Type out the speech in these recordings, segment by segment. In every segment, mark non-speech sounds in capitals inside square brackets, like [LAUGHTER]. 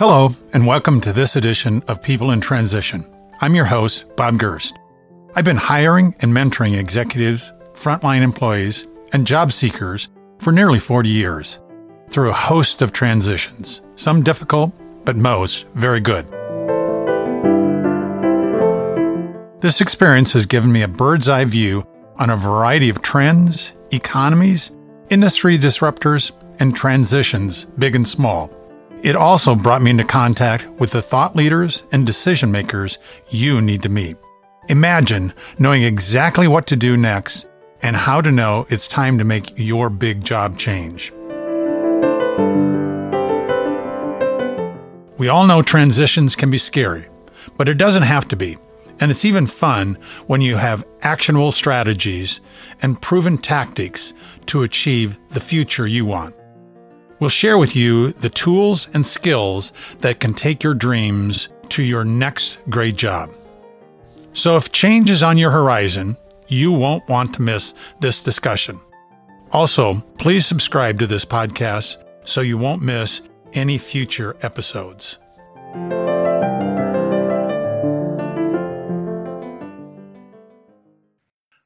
Hello, and welcome to this edition of People in Transition. I'm your host, Bob Gerst. I've been hiring and mentoring executives, frontline employees, and job seekers for nearly 40 years through a host of transitions, some difficult, but most very good. This experience has given me a bird's eye view on a variety of trends, economies, industry disruptors, and transitions, big and small. It also brought me into contact with the thought leaders and decision makers you need to meet. Imagine knowing exactly what to do next and how to know it's time to make your big job change. We all know transitions can be scary, but it doesn't have to be. And it's even fun when you have actionable strategies and proven tactics to achieve the future you want. We'll share with you the tools and skills that can take your dreams to your next great job. So, if change is on your horizon, you won't want to miss this discussion. Also, please subscribe to this podcast so you won't miss any future episodes.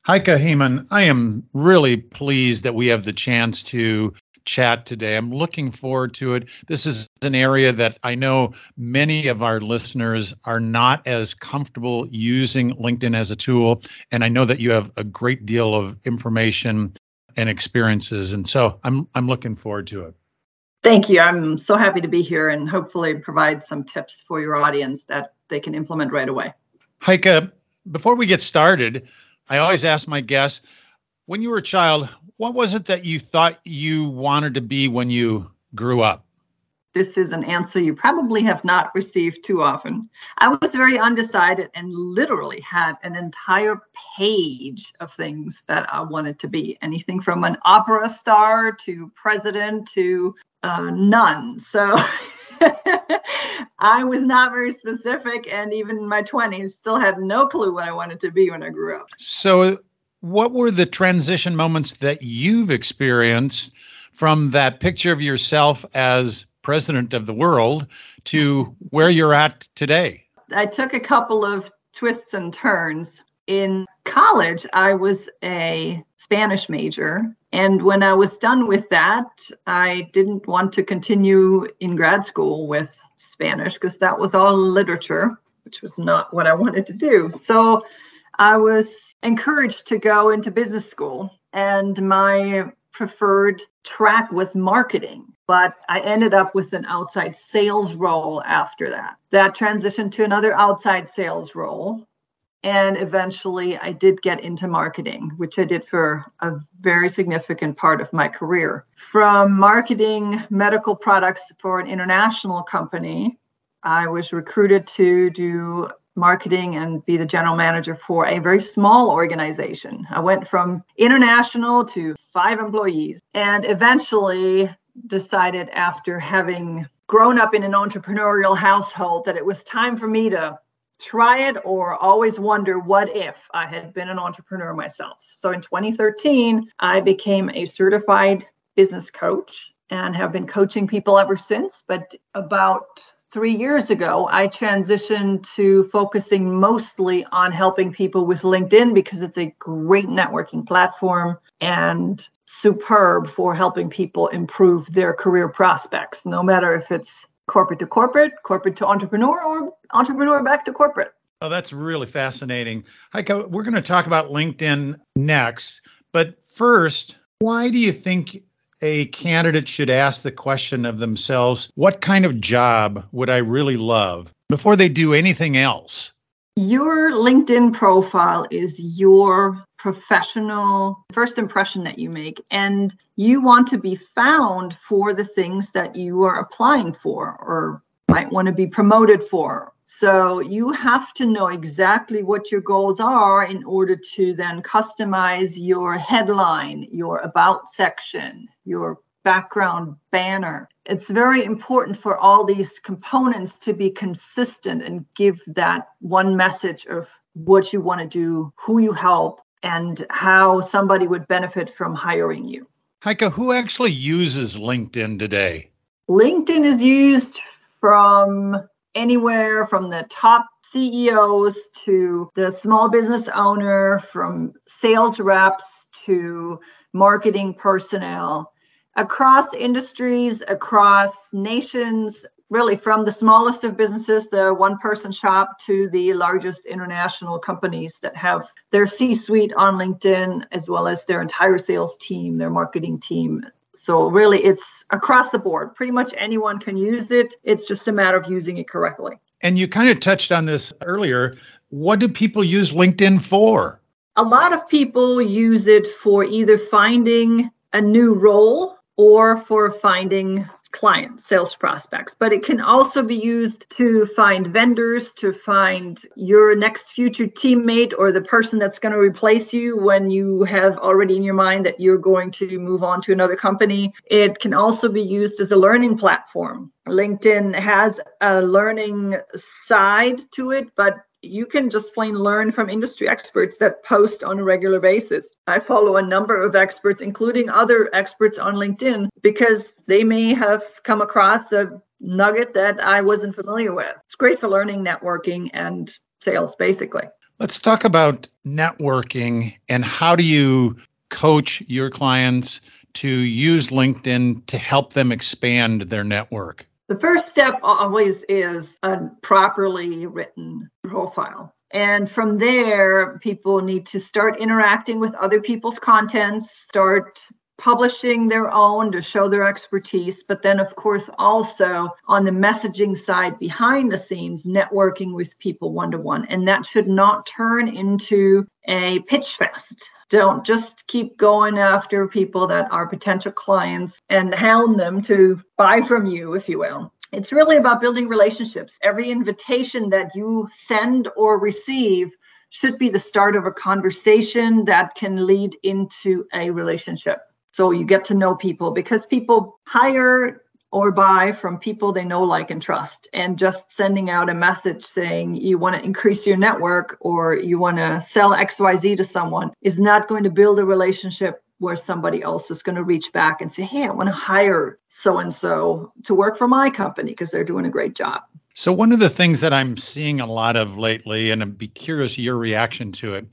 Heike Heeman, I am really pleased that we have the chance to chat today. I'm looking forward to it. This is an area that I know many of our listeners are not as comfortable using LinkedIn as a tool. And I know that you have a great deal of information and experiences. And so I'm, I'm looking forward to it. Thank you. I'm so happy to be here and hopefully provide some tips for your audience that they can implement right away. Heike, before we get started, I always ask my guests, when you were a child, what was it that you thought you wanted to be when you grew up? This is an answer you probably have not received too often. I was very undecided and literally had an entire page of things that I wanted to be anything from an opera star to president to uh, none. So [LAUGHS] I was not very specific, and even in my 20s, still had no clue what I wanted to be when I grew up. So, what were the transition moments that you've experienced from that picture of yourself as president of the world to where you're at today? I took a couple of twists and turns. In college, I was a Spanish major. And when I was done with that, I didn't want to continue in grad school with Spanish because that was all literature, which was not what I wanted to do. So I was encouraged to go into business school, and my preferred track was marketing. But I ended up with an outside sales role after that. That transitioned to another outside sales role. And eventually I did get into marketing, which I did for a very significant part of my career. From marketing medical products for an international company, I was recruited to do marketing and be the general manager for a very small organization. I went from international to five employees and eventually decided after having grown up in an entrepreneurial household that it was time for me to try it or always wonder what if I had been an entrepreneur myself. So in 2013, I became a certified business coach and have been coaching people ever since. But about three years ago, I transitioned to focusing mostly on helping people with LinkedIn because it's a great networking platform and superb for helping people improve their career prospects, no matter if it's corporate to corporate, corporate to entrepreneur, or entrepreneur back to corporate. Oh, that's really fascinating. Heike, we're going to talk about LinkedIn next. But first, why do you think a candidate should ask the question of themselves what kind of job would I really love before they do anything else? Your LinkedIn profile is your professional first impression that you make, and you want to be found for the things that you are applying for or might want to be promoted for so you have to know exactly what your goals are in order to then customize your headline, your about section, your background banner. It's very important for all these components to be consistent and give that one message of what you want to do, who you help, and how somebody would benefit from hiring you. Heike, who actually uses LinkedIn today? LinkedIn is used from anywhere from the top CEOs to the small business owner, from sales reps to marketing personnel across industries, across nations, really from the smallest of businesses, the one person shop, to the largest international companies that have their C suite on LinkedIn, as well as their entire sales team, their marketing team. So, really, it's across the board. Pretty much anyone can use it. It's just a matter of using it correctly. And you kind of touched on this earlier. What do people use LinkedIn for? A lot of people use it for either finding a new role or for finding clients, sales prospects, but it can also be used to find vendors, to find your next future teammate or the person that's going to replace you when you have already in your mind that you're going to move on to another company. It can also be used as a learning platform. LinkedIn has a learning side to it, but you can just plain learn from industry experts that post on a regular basis. I follow a number of experts, including other experts on LinkedIn, because they may have come across a nugget that I wasn't familiar with. It's great for learning, networking, and sales, basically. Let's talk about networking and how do you coach your clients to use LinkedIn to help them expand their network? The first step always is a properly written profile. And from there, people need to start interacting with other people's contents, start publishing their own to show their expertise, but then, of course, also on the messaging side behind the scenes, networking with people one to one. And that should not turn into a pitch fest. Don't just keep going after people that are potential clients and hound them to buy from you, if you will. It's really about building relationships. Every invitation that you send or receive should be the start of a conversation that can lead into a relationship. So you get to know people because people hire or buy from people they know, like, and trust. And just sending out a message saying you want to increase your network or you want to sell XYZ to someone is not going to build a relationship where somebody else is going to reach back and say, Hey, I want to hire so and so to work for my company because they're doing a great job. So, one of the things that I'm seeing a lot of lately, and I'd be curious your reaction to it,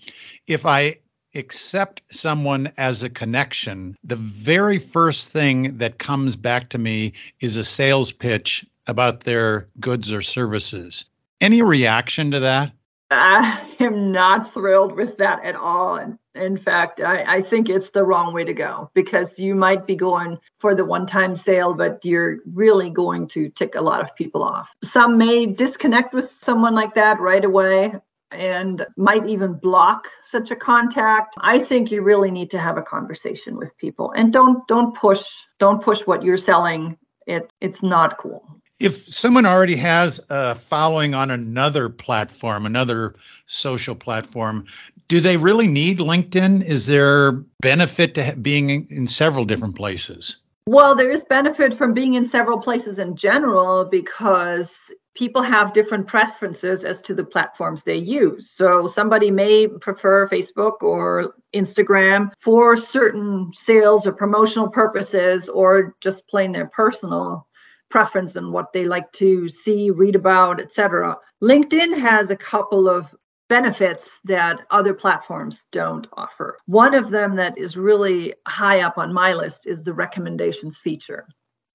if I accept someone as a connection, the very first thing that comes back to me is a sales pitch about their goods or services. Any reaction to that? I am not thrilled with that at all. And in fact, I, I, think it's the wrong way to go because you might be going for the one time sale, but you're really going to tick a lot of people off. Some may disconnect with someone like that right away and might even block such a contact. I think you really need to have a conversation with people and don't don't push don't push what you're selling. It it's not cool. If someone already has a following on another platform another social platform do they really need linkedin? Is there benefit to being in several different places? Well, there is benefit from being in several places in general because people have different preferences as to the platforms they use. So somebody may prefer Facebook or Instagram for certain sales or promotional purposes or just plain their personal preference and what they like to see, read about, etc. LinkedIn has a couple of benefits that other platforms don't offer. One of them that is really high up on my list is the recommendations feature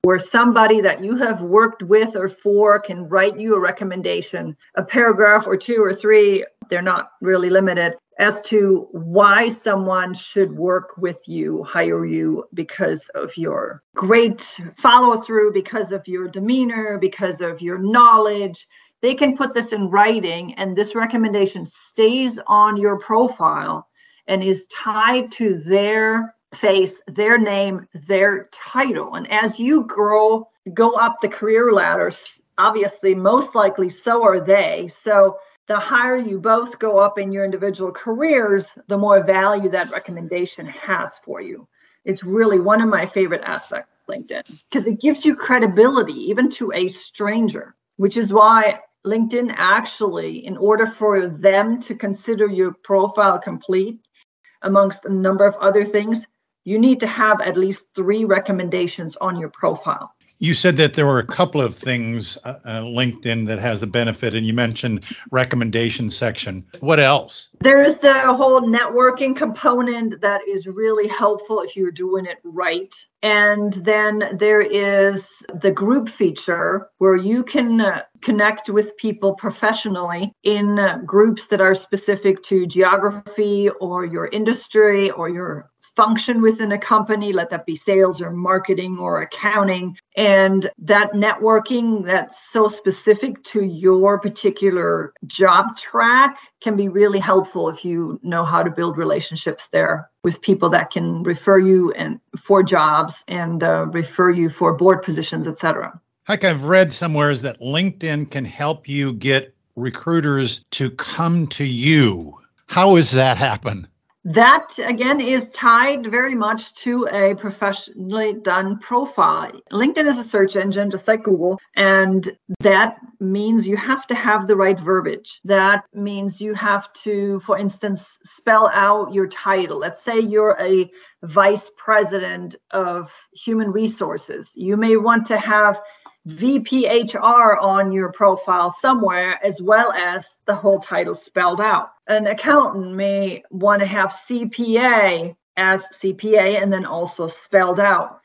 where somebody that you have worked with or for can write you a recommendation, a paragraph or two or three, they're not really limited, as to why someone should work with you, hire you because of your great follow through, because of your demeanor, because of your knowledge. They can put this in writing, and this recommendation stays on your profile and is tied to their face, their name, their title. And as you grow, go up the career ladder, obviously, most likely, so are they. So the higher you both go up in your individual careers, the more value that recommendation has for you. It's really one of my favorite aspects of LinkedIn because it gives you credibility even to a stranger, which is why LinkedIn actually, in order for them to consider your profile complete, amongst a number of other things, you need to have at least three recommendations on your profile. You said that there were a couple of things uh, uh, LinkedIn that has a benefit, and you mentioned recommendation section. What else? There's the whole networking component that is really helpful if you're doing it right. And then there is the group feature where you can uh, connect with people professionally in uh, groups that are specific to geography or your industry or your function within a company, let that be sales or marketing or accounting. And that networking that's so specific to your particular job track can be really helpful if you know how to build relationships there with people that can refer you and for jobs and uh, refer you for board positions, etc. Like I've read somewhere is that LinkedIn can help you get recruiters to come to you. How does that happen? That again is tied very much to a professionally done profile. LinkedIn is a search engine, just like Google, and that means you have to have the right verbiage. That means you have to, for instance, spell out your title. Let's say you're a vice president of human resources. You may want to have VPHR on your profile somewhere, as well as the whole title spelled out. An accountant may want to have CPA as CPA and then also spelled out.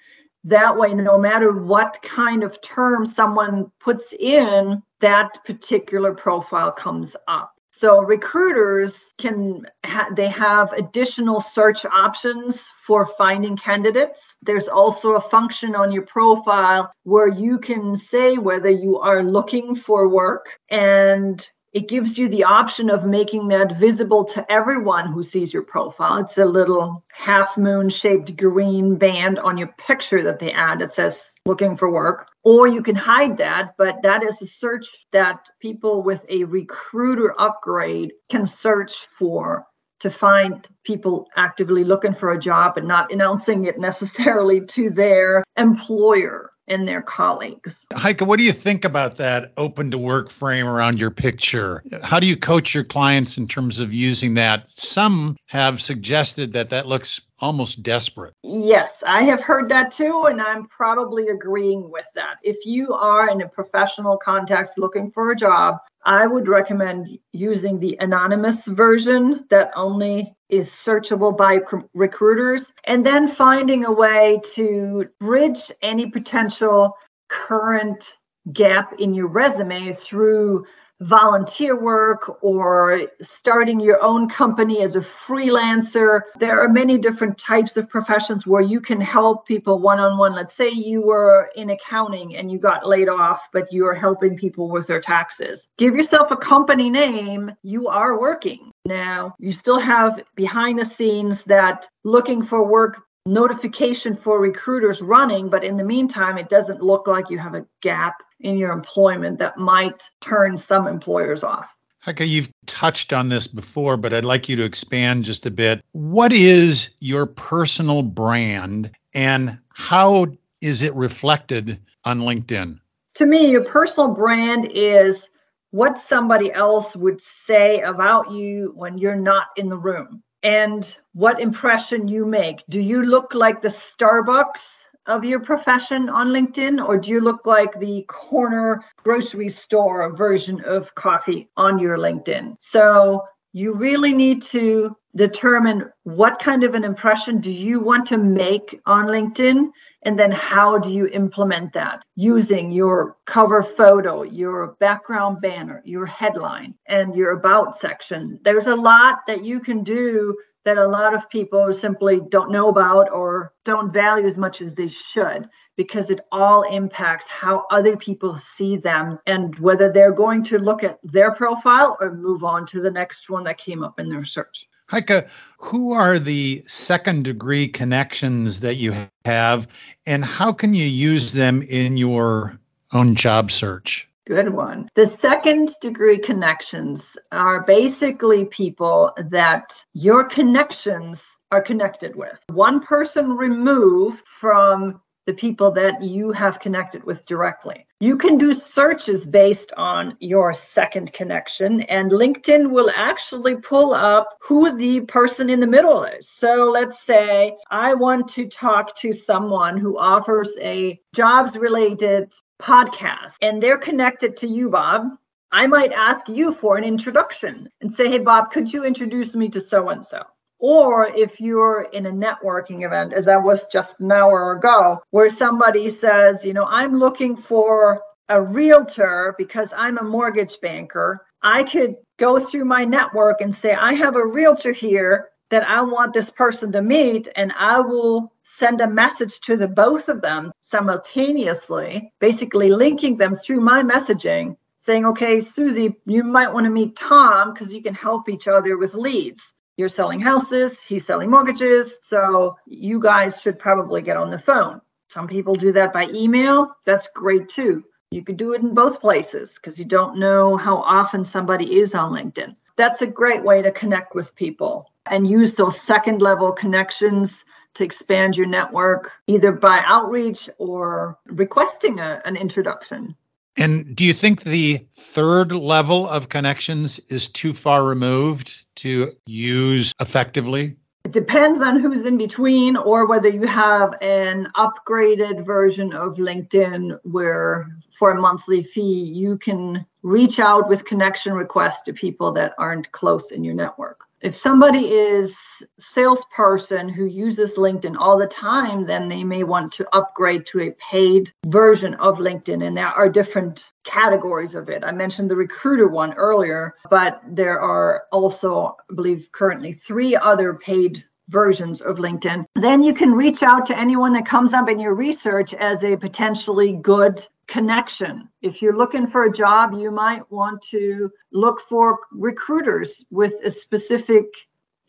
That way, no matter what kind of term someone puts in, that particular profile comes up. So recruiters can ha- they have additional search options for finding candidates. There's also a function on your profile where you can say whether you are looking for work and it gives you the option of making that visible to everyone who sees your profile. It's a little half moon shaped green band on your picture that they add that says looking for work. Or you can hide that, but that is a search that people with a recruiter upgrade can search for to find people actively looking for a job and not announcing it necessarily to their employer and their colleagues. Heike, what do you think about that open to work frame around your picture? How do you coach your clients in terms of using that? Some have suggested that that looks almost desperate. Yes, I have heard that too, and I'm probably agreeing with that. If you are in a professional context looking for a job, I would recommend using the anonymous version that only is searchable by recruiters, and then finding a way to bridge any potential current gap in your resume through volunteer work or starting your own company as a freelancer. There are many different types of professions where you can help people one on one. Let's say you were in accounting and you got laid off, but you are helping people with their taxes. Give yourself a company name, you are working. Now, you still have behind the scenes that looking for work notification for recruiters running, but in the meantime, it doesn't look like you have a gap in your employment that might turn some employers off. Heike, you've touched on this before, but I'd like you to expand just a bit. What is your personal brand and how is it reflected on LinkedIn? To me, your personal brand is what somebody else would say about you when you're not in the room and what impression you make. Do you look like the Starbucks of your profession on LinkedIn, or do you look like the corner grocery store version of coffee on your LinkedIn? So you really need to determine what kind of an impression do you want to make on LinkedIn and then how do you implement that using your cover photo, your background banner, your headline and your about section. There's a lot that you can do that a lot of people simply don't know about or don't value as much as they should because it all impacts how other people see them and whether they're going to look at their profile or move on to the next one that came up in their search. Heike, who are the second degree connections that you have and how can you use them in your own job search? Good one. The second degree connections are basically people that your connections are connected with. One person removed from the people that you have connected with directly. You can do searches based on your second connection, and LinkedIn will actually pull up who the person in the middle is. So let's say I want to talk to someone who offers a jobs related podcast, and they're connected to you, Bob. I might ask you for an introduction and say, Hey, Bob, could you introduce me to so and so? Or if you're in a networking event, as I was just an hour ago, where somebody says, you know, I'm looking for a realtor because I'm a mortgage banker, I could go through my network and say, I have a realtor here that I want this person to meet, and I will send a message to the both of them simultaneously, basically linking them through my messaging, saying, okay, Susie, you might want to meet Tom because you can help each other with leads you're selling houses, he's selling mortgages. So you guys should probably get on the phone. Some people do that by email. That's great too. You could do it in both places because you don't know how often somebody is on LinkedIn. That's a great way to connect with people and use those second level connections to expand your network, either by outreach or requesting a, an introduction. And do you think the third level of connections is too far removed to use effectively? It depends on who's in between or whether you have an upgraded version of LinkedIn where for a monthly fee you can reach out with connection requests to people that aren't close in your network if somebody is salesperson who uses linkedin all the time then they may want to upgrade to a paid version of linkedin and there are different categories of it i mentioned the recruiter one earlier but there are also i believe currently three other paid versions of LinkedIn. Then you can reach out to anyone that comes up in your research as a potentially good connection. If you're looking for a job, you might want to look for recruiters with a specific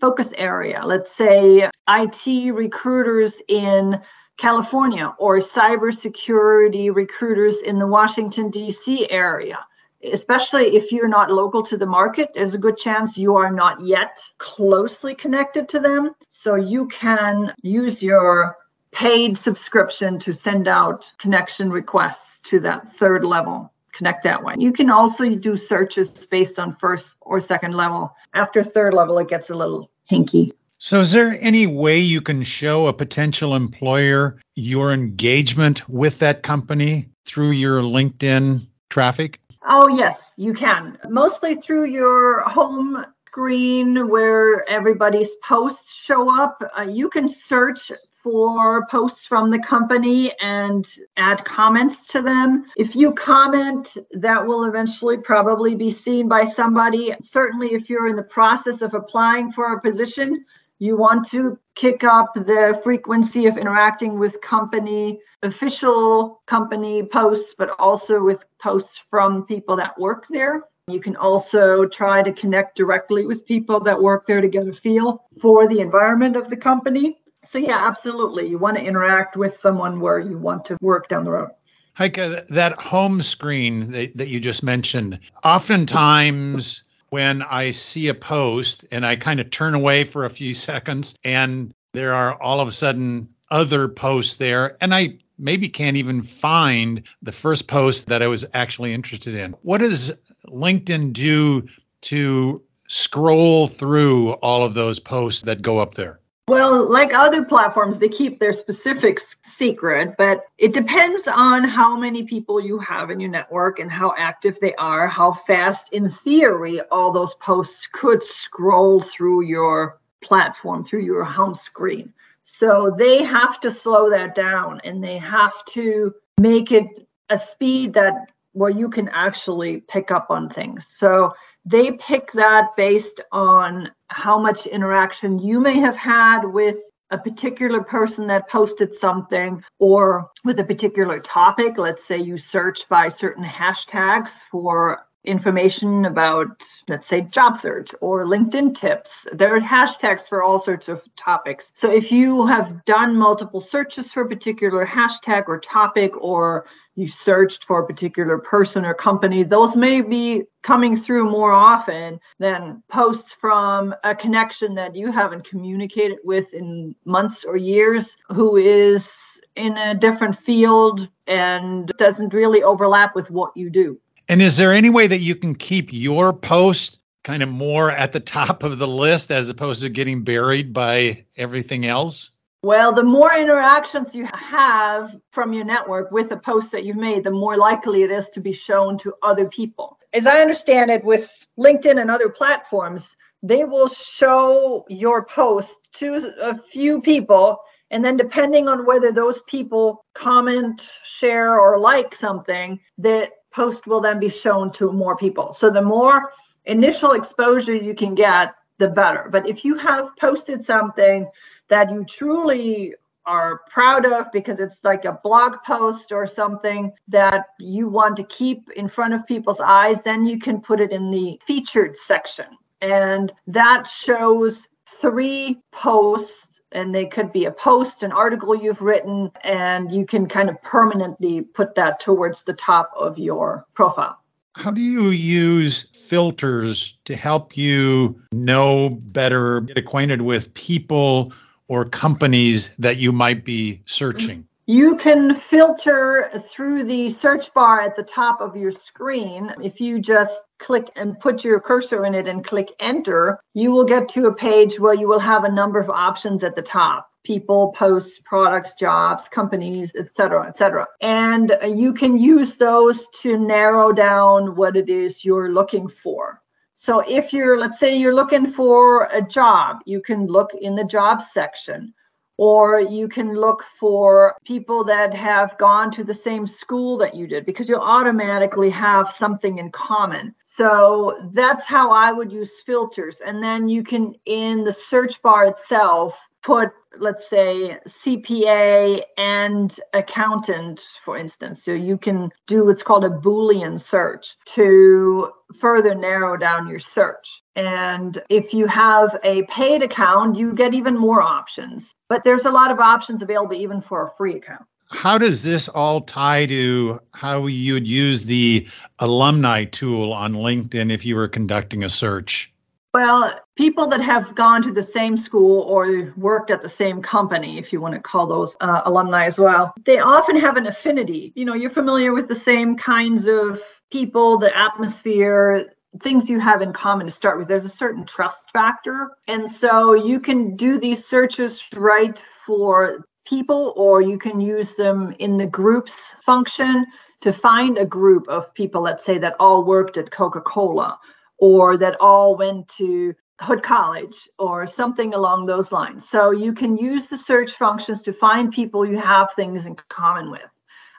focus area. Let's say IT recruiters in California or cybersecurity recruiters in the Washington, D.C. area. Especially if you're not local to the market, there's a good chance you are not yet closely connected to them. So you can use your paid subscription to send out connection requests to that third level connect that way. You can also do searches based on first or second level. After third level, it gets a little hinky. So, is there any way you can show a potential employer your engagement with that company through your LinkedIn traffic? Oh, yes, you can. Mostly through your home screen where everybody's posts show up. Uh, you can search for posts from the company and add comments to them. If you comment, that will eventually probably be seen by somebody. Certainly, if you're in the process of applying for a position, you want to kick up the frequency of interacting with company official company posts, but also with posts from people that work there. You can also try to connect directly with people that work there to get a feel for the environment of the company. So, yeah, absolutely. You want to interact with someone where you want to work down the road. Heike, that home screen that, that you just mentioned, oftentimes when I see a post and I kind of turn away for a few [LAUGHS] seconds and there are all of a sudden other posts there, and I maybe can't even find the first post that I was actually interested in. What does LinkedIn do to scroll through all of those posts that go up there? Well, like other platforms, they keep their specifics secret, but it depends on how many people you have in your network and how active they are, how fast, in theory, all those posts could scroll through your platform, through your home screen. So they have to slow that down and they have to make it a speed that where you can actually pick up on things. So they pick that based on how much interaction you may have had with a particular person that posted something or with a particular topic. Let's say you search by certain hashtags for information about, let's say, job search or LinkedIn tips. There are hashtags for all sorts of topics. So if you have done multiple searches for a particular hashtag or topic, or you searched for a particular person or company, those may be coming through more often than posts from a connection that you haven't communicated with in months or years who is in a different field and doesn't really overlap with what you do. And is there any way that you can keep your post kind of more at the top of the list as opposed to getting buried by everything else? Well, the more interactions you have from your network with a post that you've made, the more likely it is to be shown to other people. As I understand it, with LinkedIn and other platforms, they will show your post to a few people. And then, depending on whether those people comment, share, or like something, the post will then be shown to more people. So, the more initial exposure you can get, the better. But if you have posted something that you truly are proud of because it's like a blog post or something that you want to keep in front of people's eyes, then you can put it in the featured section. And that shows three posts, and they could be a post, an article you've written, and you can kind of permanently put that towards the top of your profile. How do you use filters to help you know better, get acquainted with people or companies that you might be searching? You can filter through the search bar at the top of your screen. If you just click and put your cursor in it and click enter, you will get to a page where you will have a number of options at the top people, posts, products, jobs, companies, etc., etc. And you can use those to narrow down what it is you're looking for. So if you're, let's say you're looking for a job, you can look in the jobs section, or you can look for people that have gone to the same school that you did because you'll automatically have something in common. So that's how I would use filters. And then you can, in the search bar itself, put let's say CPA and accountant, for instance. So you can do what's called a Boolean search to further narrow down your search. And if you have a paid account, you get even more options. But there's a lot of options available even for a free account. How does this all tie to how you would use the alumni tool on LinkedIn if you were conducting a search? Well, people that have gone to the same school or worked at the same company, if you want to call those uh, alumni as well, they often have an affinity. You know, you're familiar with the same kinds of people, the atmosphere, things you have in common to start with. There's a certain trust factor. And so you can do these searches right for people, or you can use them in the groups function to find a group of people, let's say, that all worked at Coca Cola or that all went to Hood College or something along those lines. So you can use the search functions to find people you have things in common with.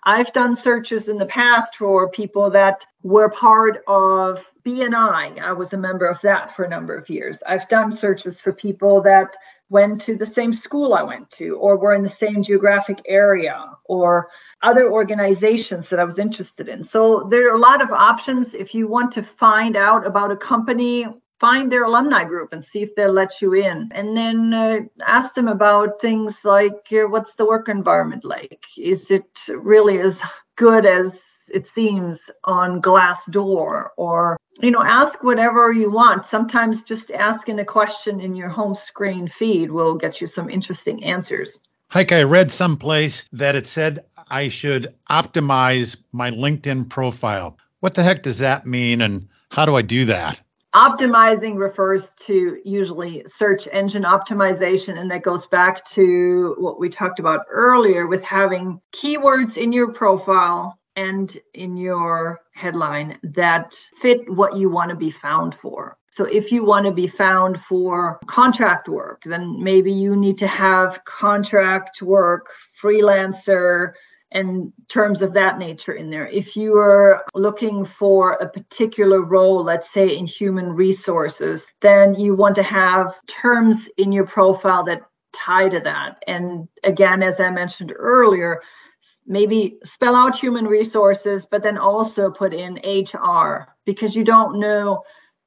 I've done searches in the past for people that were part of BNI. I was a member of that for a number of years. I've done searches for people that went to the same school I went to, or were in the same geographic area, or other organizations that I was interested in. So there are a lot of options. If you want to find out about a company, find their alumni group and see if they'll let you in. And then uh, ask them about things like uh, what's the work environment like? Is it really as good as it seems on Glassdoor? Or, you know, ask whatever you want. Sometimes just asking a question in your home screen feed will get you some interesting answers. Heike, I read someplace that it said I should optimize my LinkedIn profile. What the heck does that mean and how do I do that? Optimizing refers to usually search engine optimization, and that goes back to what we talked about earlier with having keywords in your profile and in your headline that fit what you want to be found for. So if you want to be found for contract work, then maybe you need to have contract work, freelancer, and terms of that nature in there. If you are looking for a particular role, let's say in human resources, then you want to have terms in your profile that tie to that. And again, as I mentioned earlier, maybe spell out human resources, but then also put in HR because you don't know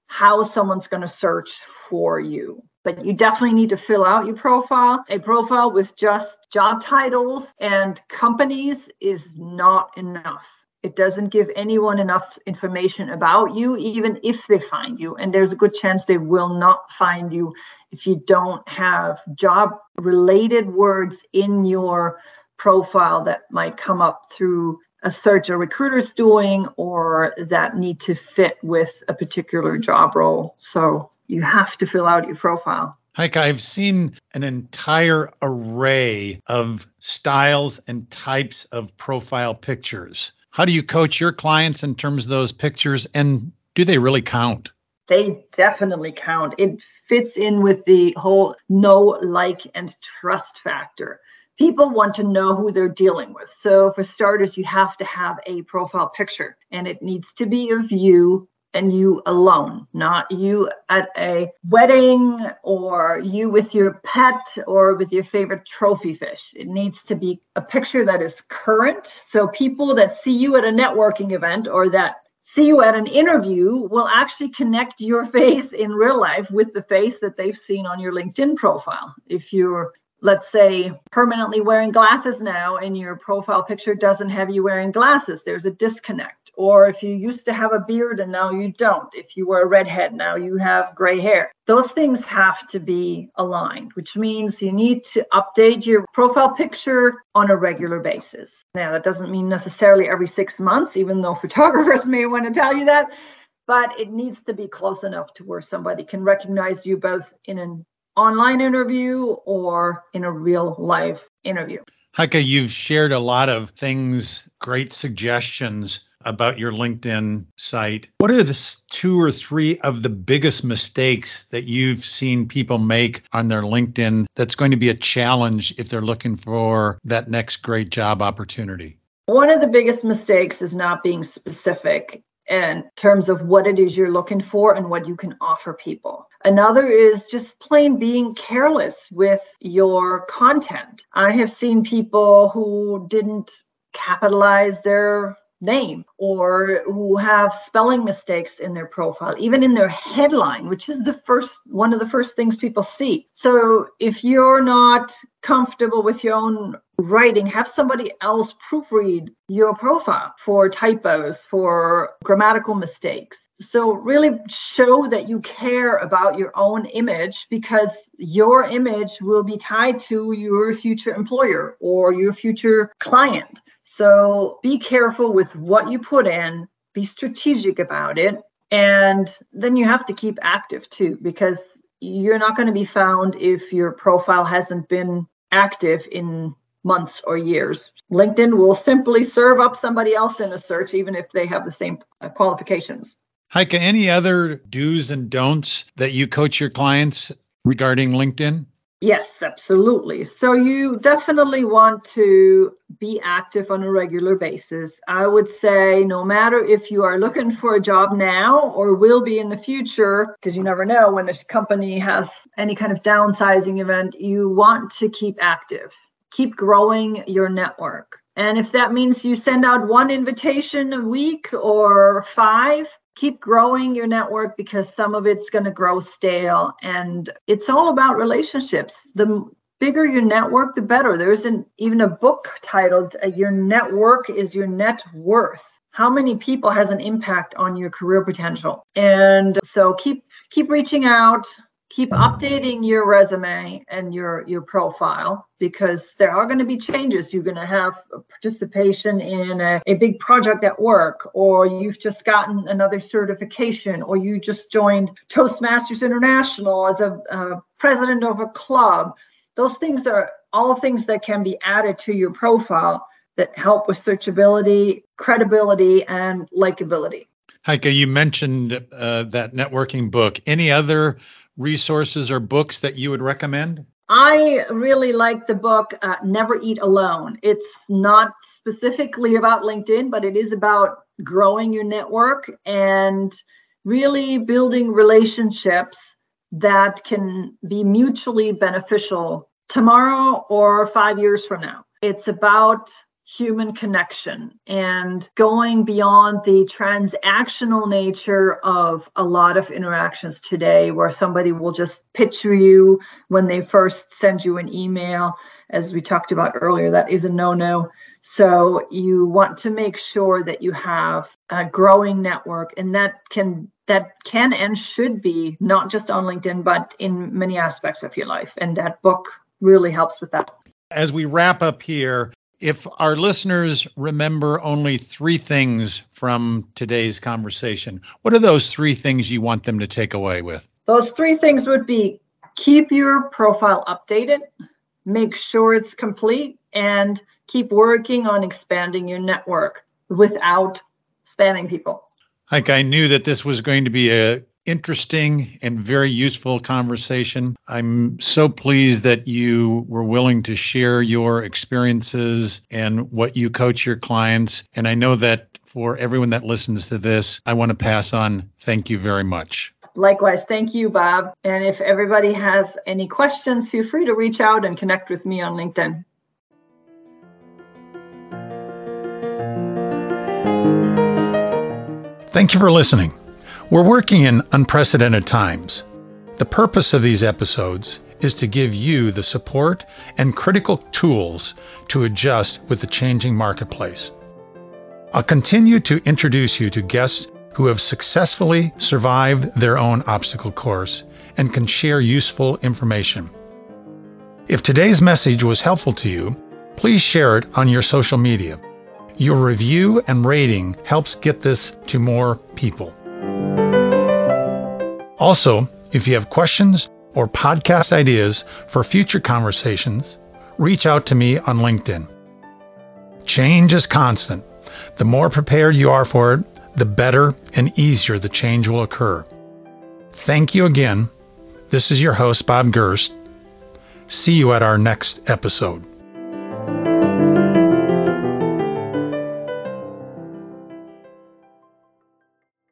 how someone's going to search for you but you definitely need to fill out your profile. A profile with just job titles and companies is not enough. It doesn't give anyone enough information about you, even if they find you. And there's a good chance they will not find you if you don't have job related words in your profile that might come up through a search a recruiter's doing or that need to fit with a particular job role. So you have to fill out your profile. Heike, I've seen an entire array of styles and types of profile pictures. How do you coach your clients in terms of those pictures and do they really count? They definitely count. It fits in with the whole know, like, and trust factor people want to know who they're dealing with. So, for starters, you have to have a profile picture and it needs to be of you and you alone, not you at a wedding or you with your pet or with your favorite trophy fish. It needs to be a picture that is current. So, people that see you at a networking event or that see you at an interview will actually connect your face in real life with the face that they've seen on your LinkedIn profile. If you're let's say permanently wearing glasses now and your profile picture doesn't have you wearing glasses there's a disconnect. Or if you used to have a beard and now you don't if you were a redhead now you have gray hair. Those things have to be aligned which means you need to update your profile picture on a regular basis. Now that doesn't mean necessarily every 6 months even though [LAUGHS] photographers may want to tell you that but it needs to be close enough to where somebody can recognize you both in an online interview or in a real life interview. Heike, you've shared a lot of things, great suggestions about your LinkedIn site. What are the two or three of the biggest mistakes that you've seen people make on their LinkedIn that's going to be a challenge if they're looking for that next great job opportunity? One of the biggest mistakes is not being specific in terms of what it is you're looking for and what you can offer people. Another is just plain being careless with your content. I have seen people who didn't capitalize their name or who have spelling mistakes in their profile even in their headline which is the first one of the first things people see so if you're not comfortable with your own writing have somebody else proofread your profile for typos for grammatical mistakes so really show that you care about your own image because your image will be tied to your future employer or your future client so be careful with what you put in, be strategic about it. And then you have to keep active too, because you're not going to be found if your profile hasn't been active in months or years. LinkedIn will simply serve up somebody else in a search, even if they have the same uh, qualifications. Heike, any other do's and don'ts that you coach your clients regarding LinkedIn? Yes, absolutely. So you definitely want to be active on a regular basis. I would say no matter if you are looking for a job now or will be in the future, because you never know when a company has any kind of downsizing event, you want to keep active. Keep growing your network. And if that means you send out one invitation a week or five, keep growing your network because some of it's going to grow stale. And it's all about relationships. The bigger your network the better. There isn't even a book titled uh, your network is your net worth. How many people has an impact on your career potential? And so keep keep reaching out keep updating your resume and your your profile because there are going to be changes. You're going to have participation in a, a, big project at work or you've just gotten another certification or you just joined toastmasters international as a, a president of a club. Those things are all things that can be added to your profile that help with searchability credibility and likability. Heike, you mentioned uh, that networking book. Any other resources or books that you would recommend? I really like the book uh, Never Eat Alone. It's not specifically about LinkedIn, but it is about growing your network and really building relationships that can be mutually beneficial tomorrow or five years from now. It's about human connection and going beyond the transactional nature of a lot of interactions today where somebody will just picture you when they first send you an email. As we talked about earlier that is a no-no. So you want to make sure that you have a growing network and that can that can and should be not just on linkedin but in many aspects of your life. And that book really helps with that. As we wrap up here If our listeners remember only three things from today's conversation, what are those three things you want them to take away with? Those three things would be keep your profile updated, make sure it's complete, and keep working on expanding your network without spamming people. Like I knew that this was going to be a interesting and very useful conversation. I'm so pleased that you were willing to share your experiences and what you coach your clients. And I know that for everyone that listens to this, I want to pass on thank you very much. Likewise, thank you, Bob. And if everybody has any questions, feel free to reach out and connect with me on LinkedIn. Thank you for listening. We're working in unprecedented times. The purpose of these episodes is to give you the support and critical tools to adjust with the changing marketplace. I'll continue to introduce you to guests who have successfully survived their own obstacle course and can share useful information. If today's message was helpful to you, please share it on your social media. Your review and rating helps get this to more people. Also, if you have questions or podcast ideas for future conversations, reach out to me on LinkedIn. Change is constant. The more prepared you are for it, the better and easier the change will occur. Thank you again. This is your host, Bob Gerst. See you at our next episode.